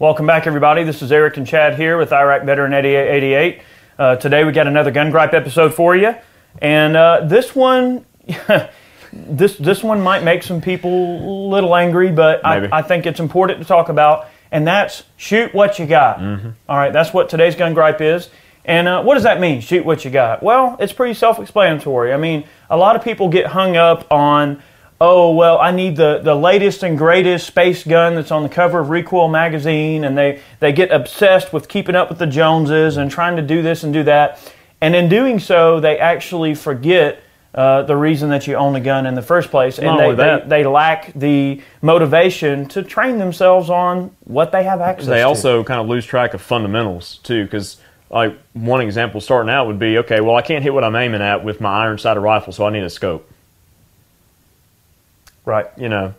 Welcome back, everybody. This is Eric and Chad here with Iraq Veteran 88. Uh, today we got another gun gripe episode for you, and uh, this one, this this one might make some people a little angry, but I, Maybe. I think it's important to talk about, and that's shoot what you got. All right, that's what today's gun gripe is. And uh, what does that mean? Shoot what you got. Well, it's pretty self-explanatory. I mean, a lot of people get hung up on oh well i need the, the latest and greatest space gun that's on the cover of recoil magazine. And they, they get obsessed with keeping up with the joneses and trying to do this and do that. And in doing so they actually forget uh, the reason that you own a gun in the first place. And they, they, they lack the motivation to train themselves on what they have access They to. also kind of lose track of fundamentals too, because like one example starting out would be, okay, well I can't hit what I'm aiming at with my iron sighted rifle, so I need a scope. Right You know,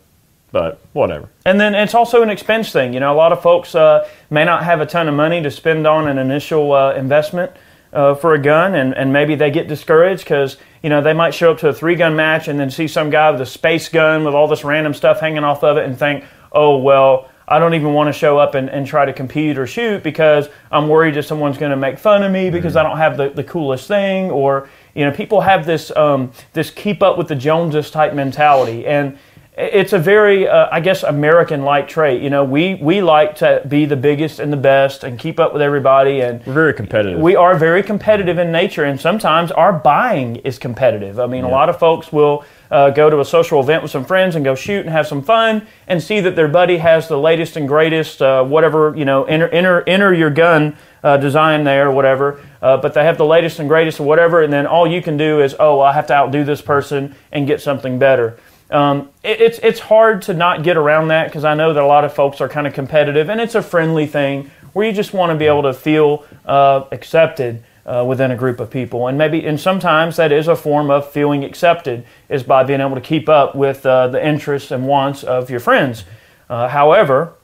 but whatever. And then it's also an expense thing. You know, a lot of folks uh, may not have a ton of money to spend on an initial uh, investment uh, for a gun, and, and maybe they get discouraged because, you know, they might show up to a three gun match and then see some guy with a space gun with all this random stuff hanging off of it and think, oh, well, I don't even want to show up and, and try to compete or shoot because I'm worried that someone's going to make fun of me because I don't have the, the coolest thing. Or, you know, people have this, um, this keep up with the Joneses type mentality. And it's a very, uh, I guess, American-like trait. You know, we we like to be the biggest and the best and keep up with everybody, and We're very competitive. we are very competitive in nature. And sometimes our buying is competitive. I mean, a lot of folks will uh, go to a social event with some friends and go shoot and have some fun, and see that their buddy has the latest and greatest, uh, whatever you know, enter enter enter your gun uh, design there whatever. Uh, but they have the latest and greatest or whatever, and then all you can do is, oh, I have to outdo this person and get something better. Um, it, it's it's hard to not get around that because I know that a lot of folks are kind of competitive, and it's a friendly thing where you just want to be able to feel uh, accepted uh, within a group of people, and maybe and sometimes that is a form of feeling accepted is by being able to keep up with uh, the interests and wants of your friends. Uh, however,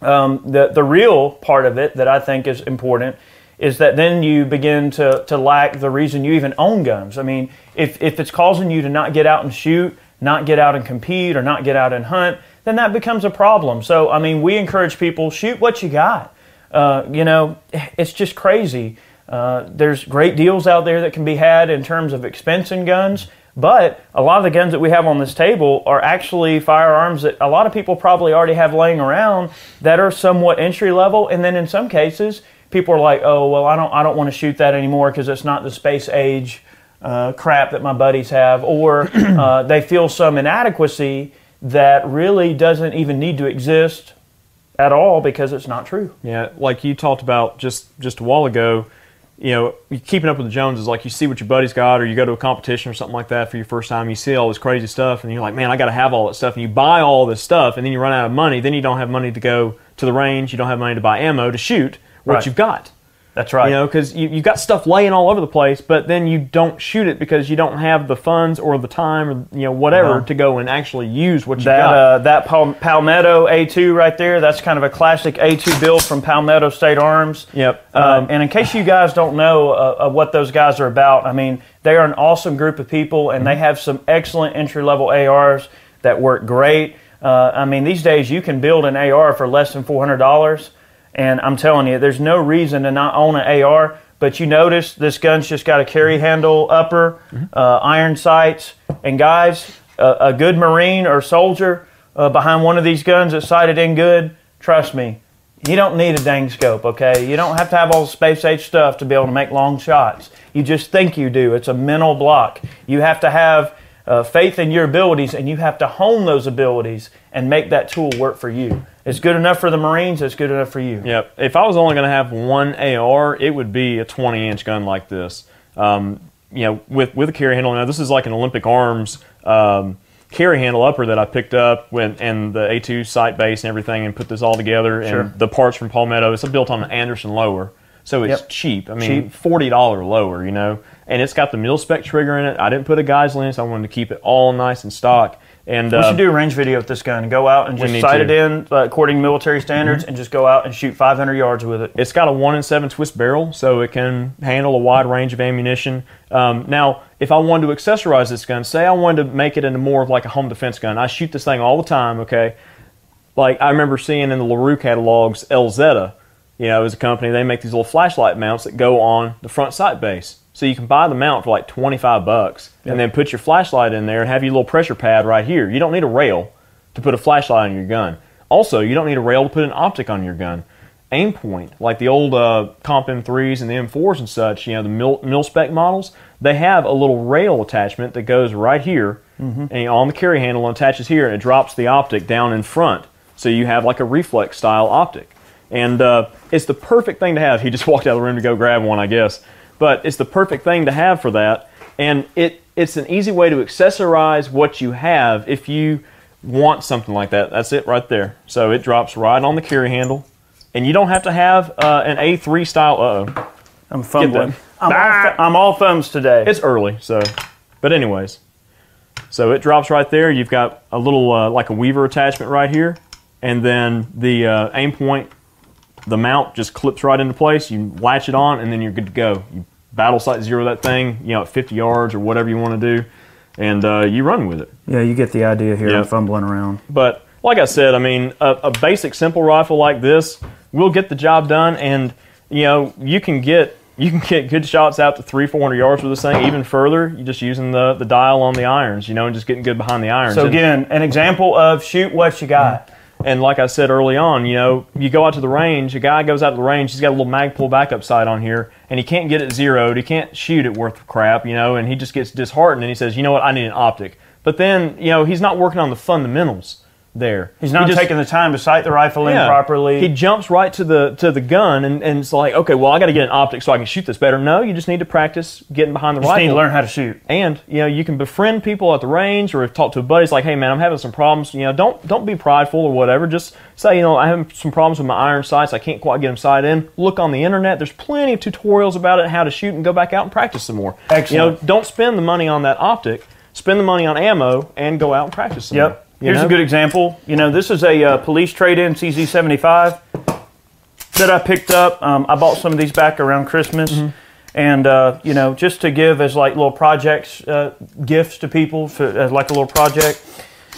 um, the the real part of it that I think is important is that then you begin to, to lack the reason you even own guns. I mean, if, if it's causing you to not get out and shoot, not get out and compete, or not get out and hunt, then that becomes a problem. So, I mean, we encourage people shoot what you got. Uh, you know, it's just crazy. Uh, there's great deals out there that can be had in terms of expense in guns, but a lot of the guns that we have on this table are actually firearms that a lot of people probably already have laying around that are somewhat entry level, and then in some cases, people are like, "Oh, well, I don't, I don't want to shoot that anymore because it's not the space age uh, crap that my buddies have," or uh, they feel some inadequacy that really doesn't even need to exist at all because it's not true. Yeah, like you talked about just just a while ago, you know, keeping up with the Joneses, is like you see what your buddy's got, or you go to a competition or something like that for your first time, you see all this crazy stuff, and you're like, man, I got to have all that stuff, and you buy all this stuff, and then you run out of money, then you don't have money to go to the range, you don't have money to buy ammo to shoot what Right. you've got. That's right. You know, because you, you've got stuff laying all over the place, but then you don't shoot it because you don't have the funds or the time or, you know, whatever Wow. to go and actually use what you That got. uh, that Pal- Palmetto A2 right there, that's kind of a classic A2 build from Palmetto State Arms. Yep. Um, Um, and in case you guys don't know uh, uh, what those guys are about, I mean, they are an awesome group of people, and they have some excellent entry level ARs that work great. Uh, I mean, these days you can build an AR for less than four hundred dollars, and I'm telling you, there's no reason to not own an AR. But you notice this gun's just got a carry handle upper, uh, iron sights, and guys, a, a good Marine or soldier uh, behind one of these guns that's sighted in good, trust me, you don't need a dang scope, okay? You don't have to have all the space age stuff to be able to make long shots. You just think you do. It's a mental block. You have to have uh, faith in your abilities and you have to hone those abilities and make that tool work for you. It's good enough for the Marines, it's good enough for you. Yep. If I was only going to have one AR, it would be a 20 inch gun like this. Um, you know, with with a carry handle. Now this is like an Olympic Arms um, carry handle upper that I picked up when and the A2 sight base and everything, and put this all together. And Sure. the parts from Palmetto. It's built on an Anderson lower, so it's Yep. cheap. I mean, Cheap. forty dollar lower, you know. And it's got the mil spec trigger in it. I didn't put a guy's lens. I wanted to keep it all nice and stock. And We uh, should do a range video with this gun. Go out and just sight it in uh, according to military standards and just go out and shoot 500 yards with it. It's got a one in seven twist barrel, so it can handle a wide range of ammunition. Um, now, if I wanted to accessorize this gun, say I wanted to make it into more of like a home defense gun, I shoot this thing all the time. Okay, like I remember seeing in the LaRue catalogs, Elzetta, you know, is a company, they make these little flashlight mounts that go on the front sight base. So you can buy the mount for like 25 bucks and then put your flashlight in there and have your little pressure pad right here. You don't need a rail to put a flashlight on your gun. Also, you don't need a rail to put an optic on your gun. Aimpoint, like the old uh, Comp M3s and the M4s and such, you know, the mil, mil spec models, they have a little rail attachment that goes right here and on the carry handle and attaches here and it drops the optic down in front. So you have like a reflex style optic. And uh, it's the perfect thing to have. He just walked out of the room to go grab one, I guess. But it's the perfect thing to have for that. And it, it's an easy way to accessorize what you have if you want something like that. That's it right there. So it drops right on the carry handle. And you don't have to have uh, an A3 style. Uh oh. I'm fumbling. I'm all, th- I'm all thumbs today. It's early, so. But anyways, so it drops right there. You've got a little uh, like a weaver attachment right here, and then the uh, Aimpoint, the mount just clips right into place. You latch it on, and then you're good to go. You battle sight zero that thing, you know, at 50 yards or whatever you want to do, and uh, you run with it. yeah, you get the idea here. Yeah. I'm fumbling around. But like I said, I mean, a, a basic simple rifle like this will get the job done, and you know, you can get you can get good shots out to three, four hundred yards with this thing, even further. You just using the the dial on the irons, you know, and just getting good behind the irons. So And- again, an example of shoot what you got. And like I said early on, you know, you go out to the range, a guy goes out to the range, he's got a little Magpul backup sight on here, and he can't get it zeroed, he can't shoot it worth crap, you know, and he just gets disheartened and he says, you know what, I need an optic. But then, you know, he's not working on the fundamentals there. He's not He just- taking the time to sight the rifle in properly. He jumps right to the to the gun and, and it's like, okay, well, I got to get an optic so I can shoot this better. No, you just need to practice getting behind the just rifle. need to learn how to shoot. And you know, you can befriend people at the range, or talk to a buddy. It's like, hey man, I'm having some problems. You know, don't don't be prideful or whatever. Just say, you know, I have some problems with my iron sights. I can't quite get them sighted in. Look on the internet. There's plenty of tutorials about it, how to shoot, and go back out and practice some more. Excellent. You know, don't spend the money on that optic. Spend the money on ammo and go out and practice some. Yep. You Here's know? a good example. You know, this is a uh, police trade-in CZ75 that I picked up. Um, I bought some of these back around Christmas, Mm-hmm. and uh, you know, just to give as like little projects, uh, gifts to people for as like a little project.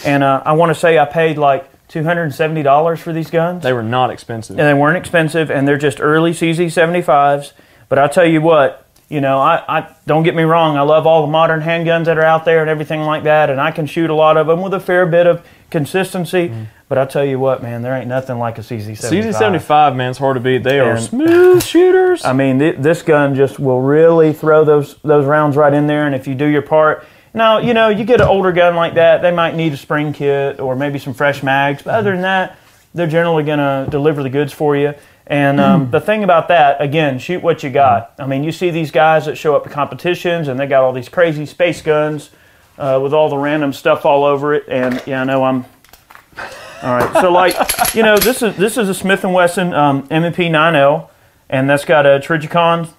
And uh, I want to say I paid like two hundred and seventy dollars for these guns. They were not expensive. and they weren't expensive, and they're just early CZ75s. But I tell you what, you know, I, I don't get me wrong. I love all the modern handguns that are out there and everything like that, and I can shoot a lot of them with a fair bit of consistency. Mm. But I tell you what, man, there ain't nothing like a CZ75. CZ75, man, it's hard to beat. They are smooth shooters. I mean, th- this gun just will really throw those those rounds right in there, and if you do your part. Now, you know, you get an older gun like that, they might need a spring kit or maybe some fresh mags. But other than that, they're generally going to deliver the goods for you. And um, the thing about that, again, shoot what you got. I mean, you see these guys that show up at competitions and they got all these crazy space guns uh, with all the random stuff all over it. And yeah, I know I'm. All right, so like, you know, this is this is a Smith and Wesson um, M&P 9L, and that's got a Trijicon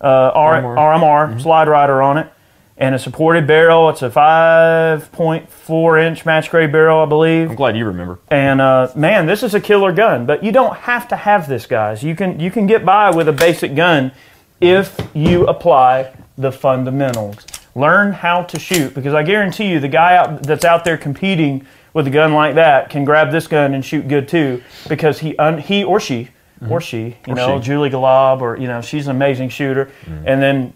uh, R- RMR. RMR slide rider on it, and a supported barrel. It's a 5.4 inch match grade barrel, I believe. I'm glad you remember. And uh, man, this is a killer gun. But you don't have to have this, guys. You can you can get by with a basic gun if you apply the fundamentals. Learn how to shoot because I guarantee you, the guy out, that's out there competing with a gun like that can grab this gun and shoot good too because he un, he or she or she you Or know she. Julie Golob or you know she's an amazing shooter, and then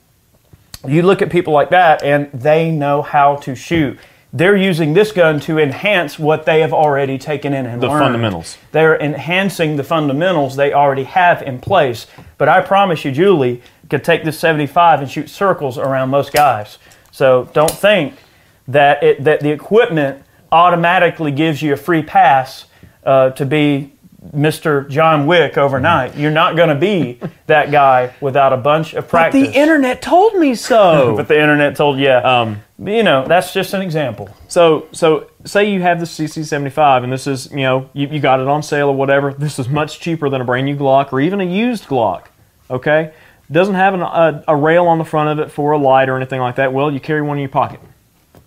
you look at people like that and they know how to shoot. They're using this gun to enhance what they have already taken in and The learned. fundamentals. They're enhancing the fundamentals they already have in place. But I promise you, Julie could take this 75 and shoot circles around most guys. So don't think that it, that the equipment automatically gives you a free pass uh, to be Mr. John Wick overnight. You're not going to be that guy without a bunch of practice. The internet told me so. But the internet told you, um, you know, that's just an example. So, so say you have the CZ75, and this is, you know, you, you got it on sale or whatever. This is much cheaper than a brand new Glock or even a used Glock. Okay, doesn't have an, a, a rail on the front of it for a light or anything like that. Well, you carry one in your pocket.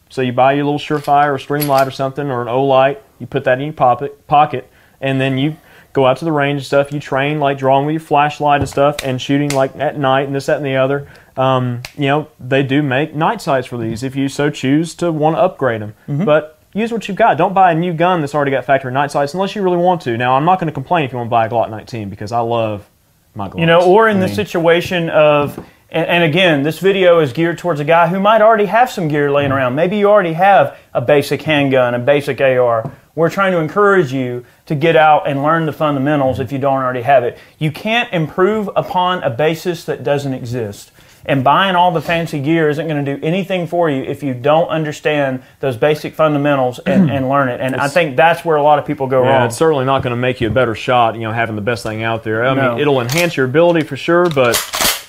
So you buy your little Surefire or Streamlight or something or an Olight. You put that in your pocket, pocket, and then you go out to the range and stuff. You train like drawing with your flashlight and stuff, and shooting like at night and this, that, and the other. Um, you know, they do make night sights for these if you so choose to want to upgrade them. But use what you've got. Don't buy a new gun that's already got factory night sights unless you really want to. Now, I'm not going to complain if you want to buy a Glock 19 because I love my Glock. You know, or in I the mean, situation of, and, again, this video is geared towards a guy who might already have some gear Mm-hmm. laying around. Maybe you already have a basic handgun, a basic AR. We're trying to encourage you to get out and learn the fundamentals if you don't already have it. You can't improve upon a basis that doesn't exist. And buying all the fancy gear isn't going to do anything for you if you don't understand those basic fundamentals and, and learn it. And I think that's where a lot of people go Yeah, wrong. it's certainly not going to make you a better shot. You know, having the best thing out there. I No. mean, it'll enhance your ability for sure, but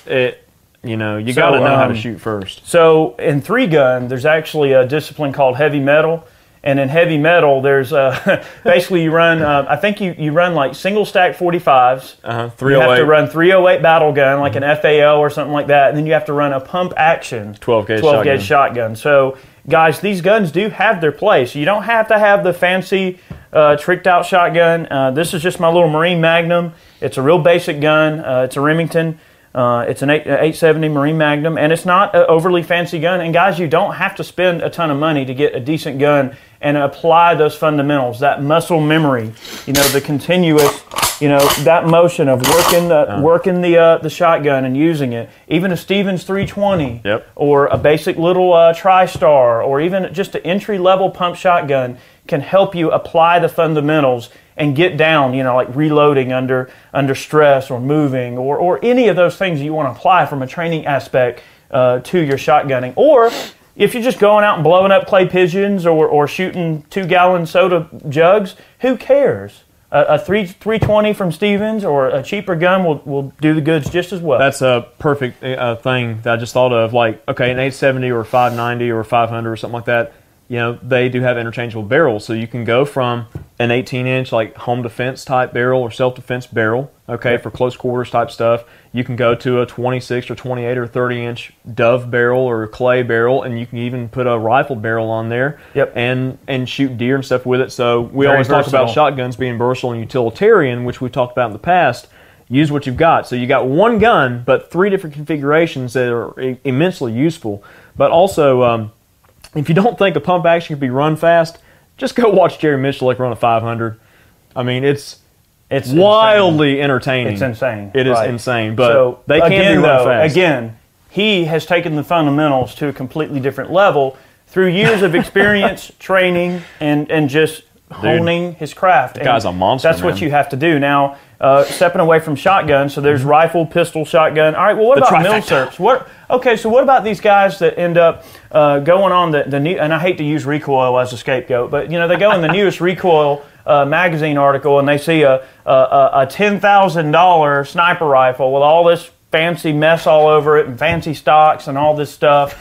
it, you know, you So, got to know how to um, shoot first. So in three gun, there's actually a discipline called heavy metal, and in heavy metal, there's uh, basically you run. Uh, I think you, you run like single stack 45s. Uh-huh. You have to run 308 battle gun, like an FAL or something like that, and then you have to run a pump action 12 gauge 12 gauge shotgun. shotgun. So guys, these guns do have their place. You don't have to have the fancy uh, tricked out shotgun. Uh, this is just my little Marine Magnum. It's a real basic gun. Uh, it's a Remington. Uh, it's an 8, uh, 870 Marine Magnum, and it's not an overly fancy gun. And guys, you don't have to spend a ton of money to get a decent gun and apply those fundamentals, that muscle memory, you know, the continuous, you know, that motion of working the working the uh, the shotgun and using it. Even a Stevens 320, Yep. or a basic little uh, TriStar, or even just an entry level pump shotgun can help you apply the fundamentals and get down, you know, like reloading under under stress or moving or, or any of those things you want to apply from a training aspect uh, to your shotgunning. Or if you're just going out and blowing up clay pigeons or, or shooting two gallon soda jugs, who cares? A, a three, 320 from Stevens or a cheaper gun will, will do the goods just as well. That's a perfect uh, thing that I just thought of. Like, okay, an 870 or 590 or 500 or something like that. You know, they do have interchangeable barrels, so you can go from an 18 inch like home defense type barrel or self defense barrel, okay, for close quarters type stuff. You can go to a 26 or 28 or 30 inch dove barrel or clay barrel, and you can even put a rifle barrel on there, Yep. and and shoot deer and stuff with it. So we Very always talk about shotguns being versatile and utilitarian, which we've talked about in the past use what you've got. So you got one gun, but three different configurations that are i- immensely useful. But also, um, if you don't think a pump action can be run fast, just go watch Jerry Miculek run a 500. I mean, it's it's wildly entertaining. It's insane. It is Right. insane, but so, they can again, be though, fast. Again, he has taken the fundamentals to a completely different level through years of experience, training, and and just honing his craft. And guy's a monster, That's what you have to do now. Uh, stepping away from shotgun, so there's rifle, pistol, shotgun. All right. Well, what Mm-hmm. The about milsurps? What? Okay. So what about these guys that end up uh, going on the the new? And I hate to use recoil as a scapegoat, but you know they go in the newest recoil uh, magazine article and they see a a, a, a ten thousand dollar sniper rifle with all this fancy mess all over it and fancy stocks and all this stuff.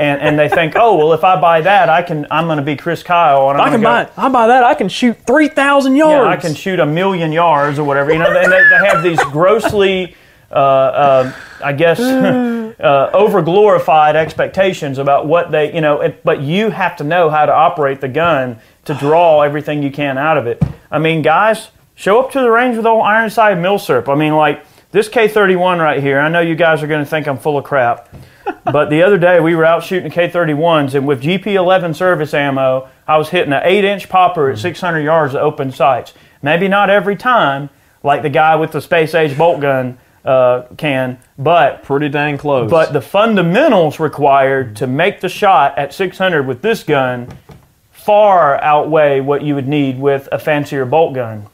And, and they think, oh well, if I buy that, I can. I'm going to be Chris Kyle, and I'm I can gonna buy. go, I buy that. I can shoot three thousand yards. yeah, I can shoot a million yards or whatever. You know, they, they, they have these grossly, uh, uh, I guess, uh, over glorified expectations about what they, you know. It, but you have to know how to operate the gun to draw everything you can out of it. I mean, guys, show up to the range with old Ironside Milsurp. I mean, like this K31 right here. I know you guys are going to think I'm full of crap. but the other day we were out shooting K31s, and with GP11 service ammo, I was hitting an 8 inch popper at 600 yards of open sights. Maybe not every time, like the guy with the space age bolt gun uh, can, but pretty dang close. but the fundamentals required to make the shot at 600 with this gun far outweigh what you would need with a fancier bolt gun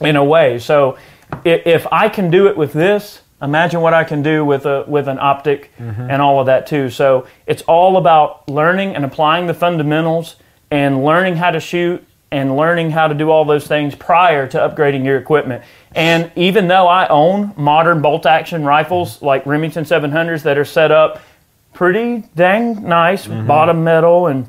in a way. So if I can do it with this, imagine what I can do with a with an optic and all of that too. So it's all about learning and applying the fundamentals and learning how to shoot and learning how to do all those things prior to upgrading your equipment. And even though I own modern bolt action rifles like Remington 700s that are set up pretty dang nice, Mm-hmm. bottom metal and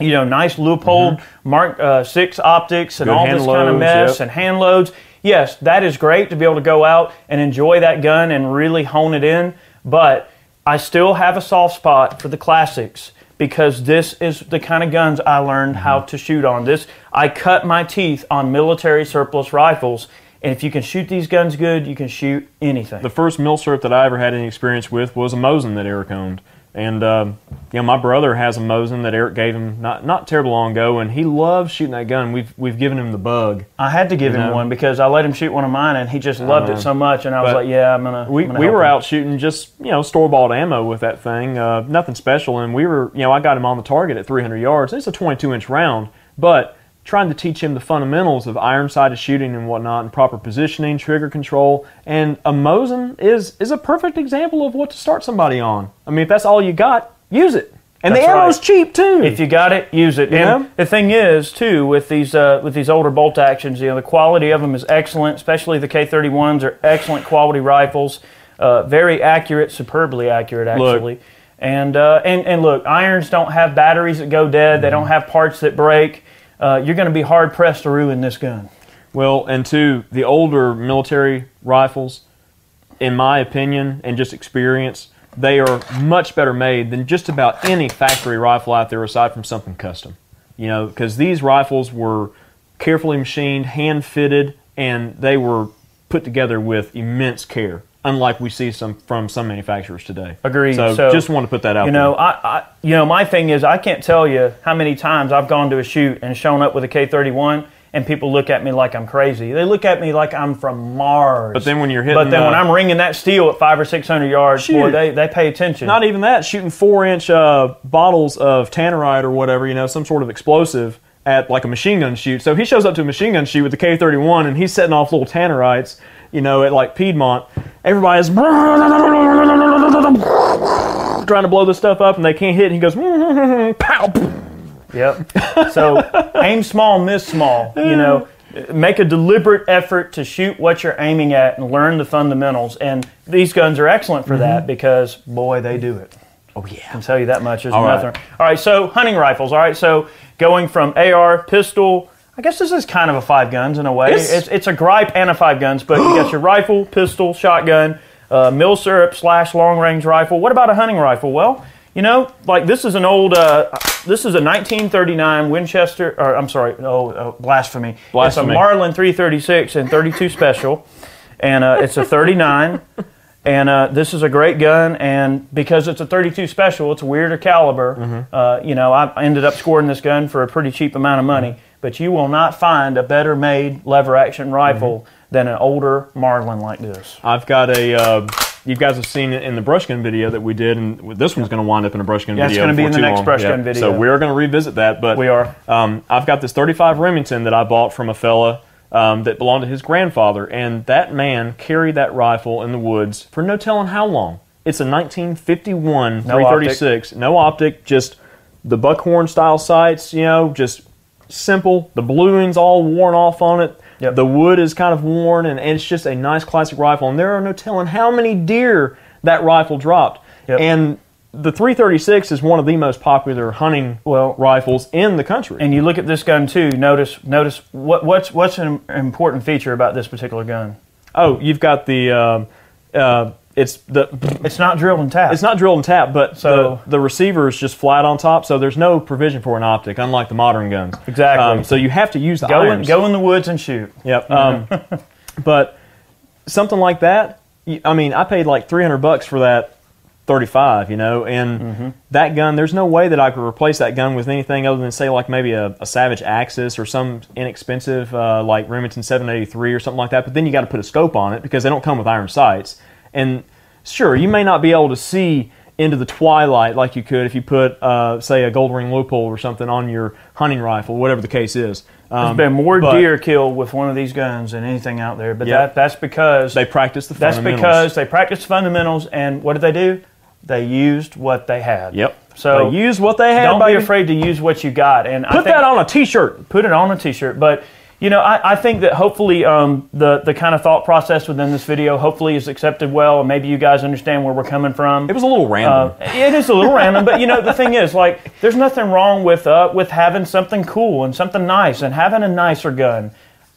you know nice Leupold Mark uh, Six optics and Good all this kind of mess yep. and hand loads. Yes, that is great to be able to go out and enjoy that gun and really hone it in. But I still have a soft spot for the classics because this is the kind of guns I learned Mm-hmm. how to shoot on. This I cut my teeth on military surplus rifles. And if you can shoot these guns good, you can shoot anything. the first milsurp that I ever had any experience with was a Mosin that Eric owned. And um, you know, my brother has a Mosin that Eric gave him not not terribly long ago, and he loves shooting that gun. We've we've given him the bug. I had to give him know? one because I let him shoot one of mine, and he just loved it so much. And I was like, "Yeah, I'm gonna." We, I'm gonna we were him. out shooting just you know store bought ammo with that thing, uh, nothing special, and we were you know I got him on the target at 300 yards. It's a 22 inch round, but trying to teach him the fundamentals of iron sighted shooting and whatnot, and proper positioning, trigger control, and a Mosin is is a perfect example of what to start somebody on. I mean, if that's all you got, use it, and That's the ammo's right. cheap too. If you got it, use it. You and know? the thing is, too, with these uh, with these older bolt actions, you know, the quality of them is excellent. Especially the K31s are excellent quality rifles, uh, very accurate, superbly accurate, actually. Look. And uh, and and look, irons don't have batteries that go dead. They don't Mm-hmm. have parts that break. Uh, you're going to be hard pressed to ruin this gun. Well, and two, the older military rifles, in my opinion and just experience, they are much better made than just about any factory rifle out there aside from something custom. You know, because these rifles were carefully machined, hand fitted, and they were put together with immense care, unlike we see some from some manufacturers today. Agreed. So, So, just want to put that out You there. know, I, I you know my thing is I can't tell you how many times I've gone to a shoot and shown up with a K31 and people look at me like I'm crazy. They look at me like I'm from Mars. But then when you're hitting, but then when uh, I'm ringing that steel at five or six hundred yards, boy, they, they pay attention. Not even that. Shooting four inch uh, bottles of tannerite or whatever, you know, some sort of explosive at like a machine gun shoot. So he shows up to a machine gun shoot with the K thirty one, and he's setting off little tannerites, you know, at like Piedmont. Everybody's trying to blow this stuff up, and they can't hit. And he goes, pow. Yep. So aim small, miss small. You know, make a deliberate effort to shoot what you're aiming at and learn the fundamentals. And these guns are excellent for that mm-hmm. because boy, they do it. Oh yeah. I can tell you that much. There's All right. All right, so hunting rifles. All right, so going from AR, pistol. I guess this is kind of a five guns in a way. It's- It's, it's, a gripe and a five guns, but you got your rifle, pistol, shotgun, uh, milsurp slash long range rifle. What about a hunting rifle? Well, you know, like this is an old. Uh, this is a 1939 Winchester. Or I'm sorry, oh, oh blasphemy. Blasphemy. It's a Marlin 336 and 32 special, and uh, it's a 39. And uh, this is a great gun, and because it's a 32 special, it's a weirder caliber. Mm-hmm. Uh, you know, I ended up scoring this gun for a pretty cheap amount of money. But you will not find a better made lever action rifle Mm-hmm. than an older Marlin like this. I've got a. Uh, you guys have seen it in the brush gun video that we did, and this one's going to wind up in a brush gun Yeah, it's video. gonna be in the next long. brush Yeah. gun video. So we're going to revisit that, but We are. Um, I've got this 35 Remington that I bought from a fella um, that belonged to his grandfather, and that man carried that rifle in the woods for no telling how long. It's a 1951 No 336, no optic, just the buckhorn style sights, you know, just simple. The bluing's all worn off on it. Yep. The wood is kind of worn, and, and it's just a nice classic rifle. And there are no telling how many deer that rifle dropped. Yep. And the 336 is one of the most popular hunting Well- rifles in the country. And you look at this gun too. Notice, notice what, what's what's an important feature about this particular gun. Oh, you've got the. Um, uh, it's the. It's not drilled and tapped. It's not drilled and tapped, but So- the, the receiver is just flat on top, so there's no provision for an optic, unlike the modern guns. Exactly. Um, so you have to use the go in, go in the woods and shoot. Yep. Um, but something like that, I mean, I paid like 300 bucks for that 35, you know, and Mm-hmm. that gun, there's no way that I could replace that gun with anything other than, say, like maybe a, a Savage Axis or some inexpensive, uh, like Remington 783 or something like that. But then you got to put a scope on it because they don't come with iron sights. And sure, you may not be able to see into the twilight like you could if you put, uh, say, a gold ring Leupold or something on your hunting rifle, whatever the case is. there's been more but deer killed with one of these guns than anything out there. But Yep. that that's because They practice the fundamentals. that's because they practiced fundamentals. And what did they do? They used what they had. Yep. So they use what they have. don't be afraid to use what you got. And I Put that on a T-shirt. put it on a t-shirt but you know i, I think that hopefully um, the, the kind of thought process within this video hopefully is accepted well and maybe you guys understand where we're coming from It was a little uh, random. it is a little random but you know the thing is like there's nothing wrong with uh, with having something cool and something nice and having a nicer gun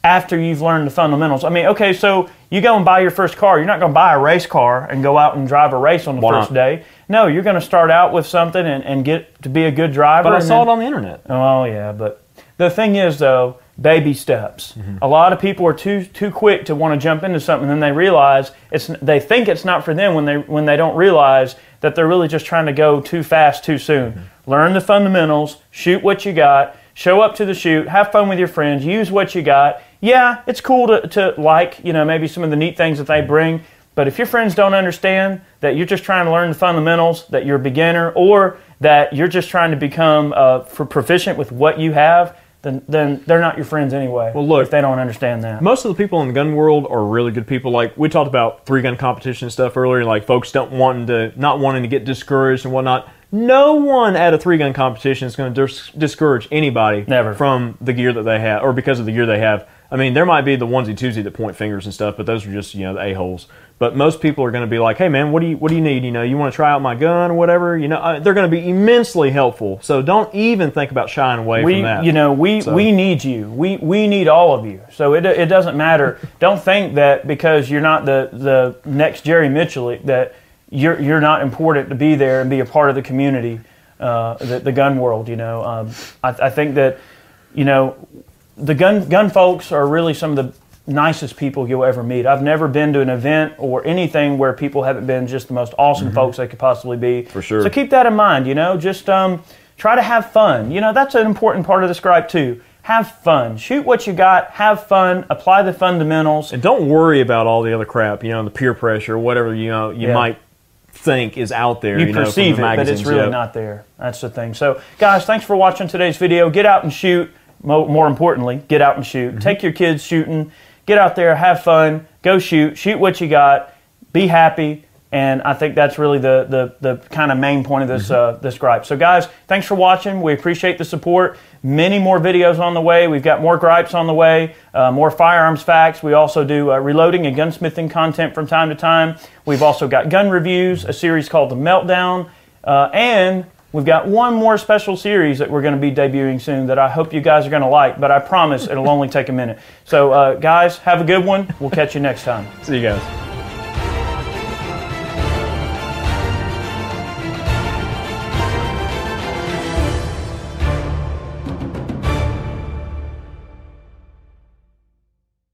after you've learned the fundamentals i mean okay so you go and buy your first car you're not going to buy a race car and go out and drive a race on the Why first not? day no you're going to start out with something and, and get to be a good driver but I saw then- it on the internet. Oh yeah, but the thing is though, baby steps. A lot of people are too too quick to want to jump into something, and then they realize it's they think it's not for them when they when they don't realize that they're really just trying to go too fast too soon. Learn the fundamentals, shoot what you got, show up to the shoot, have fun with your friends, use what you got. Yeah, it's cool to, to like, you know, maybe some of the neat things that they bring, but if your friends don't understand that you're just trying to learn the fundamentals, that you're a beginner, or that you're just trying to become uh, for proficient with what you have, then then they're not your friends anyway. Well, look- if they don't understand that. most of the people in the gun world are really good people. Like we talked about three gun competition stuff earlier. Like folks don't wanting to not wanting to get discouraged and whatnot. No one at a three gun competition is going to dis- discourage anybody Never. from the gear that they have or because of the gear they have. I mean, there might be the onesie twosie that point fingers and stuff, but those are just you know the a holes. But most people are going to be like, "Hey man, what do you what do you need? You know, you want to try out my gun or whatever? You know, uh, they're going to be immensely helpful. So don't even think about shying away we from that. you know we So- we need you we we need all of you so it, it doesn't matter don't think that because you're not the the next Jerry Miculek that you're you're not important to be there and be a part of the community uh, the, the gun world you know um, I, I think that you know the gun gun folks are really some of the nicest people you'll ever meet. I've never been to an event or anything where people haven't been just the most awesome folks they could possibly be. For Mm-hmm. sure. So keep that in mind. You know, just um, try to have fun. You know, that's an important part of the scribe too. Have fun. Shoot what you got. Have fun. Apply the fundamentals. And don't worry about all the other crap, you know, the peer pressure, whatever you know you Yeah. might think is out there. you, You, know, perceive the it, but it's really Yep. not there. That's the thing. So, guys, thanks for watching today's video. Get out and shoot. Mo- more importantly, get out and shoot. Mm-hmm. Take your kids shooting. Get out there, have fun, go shoot, shoot what you got, be happy. And I think that's really the, the, the kind of main point of this Mm-hmm. uh, this gripe. So, guys, thanks for watching. We appreciate the support. Many more videos on the way. We've got more gripes on the way, uh, more firearms facts. We also do uh, reloading and gunsmithing content from time to time. We've also got gun reviews, a series called The Meltdown, uh, and we've got one more special series that we're going to be debuting soon that I hope you guys are going to like, but I promise it'll only take a minute. So, uh, guys, have a good one. We'll catch you next time. See you guys.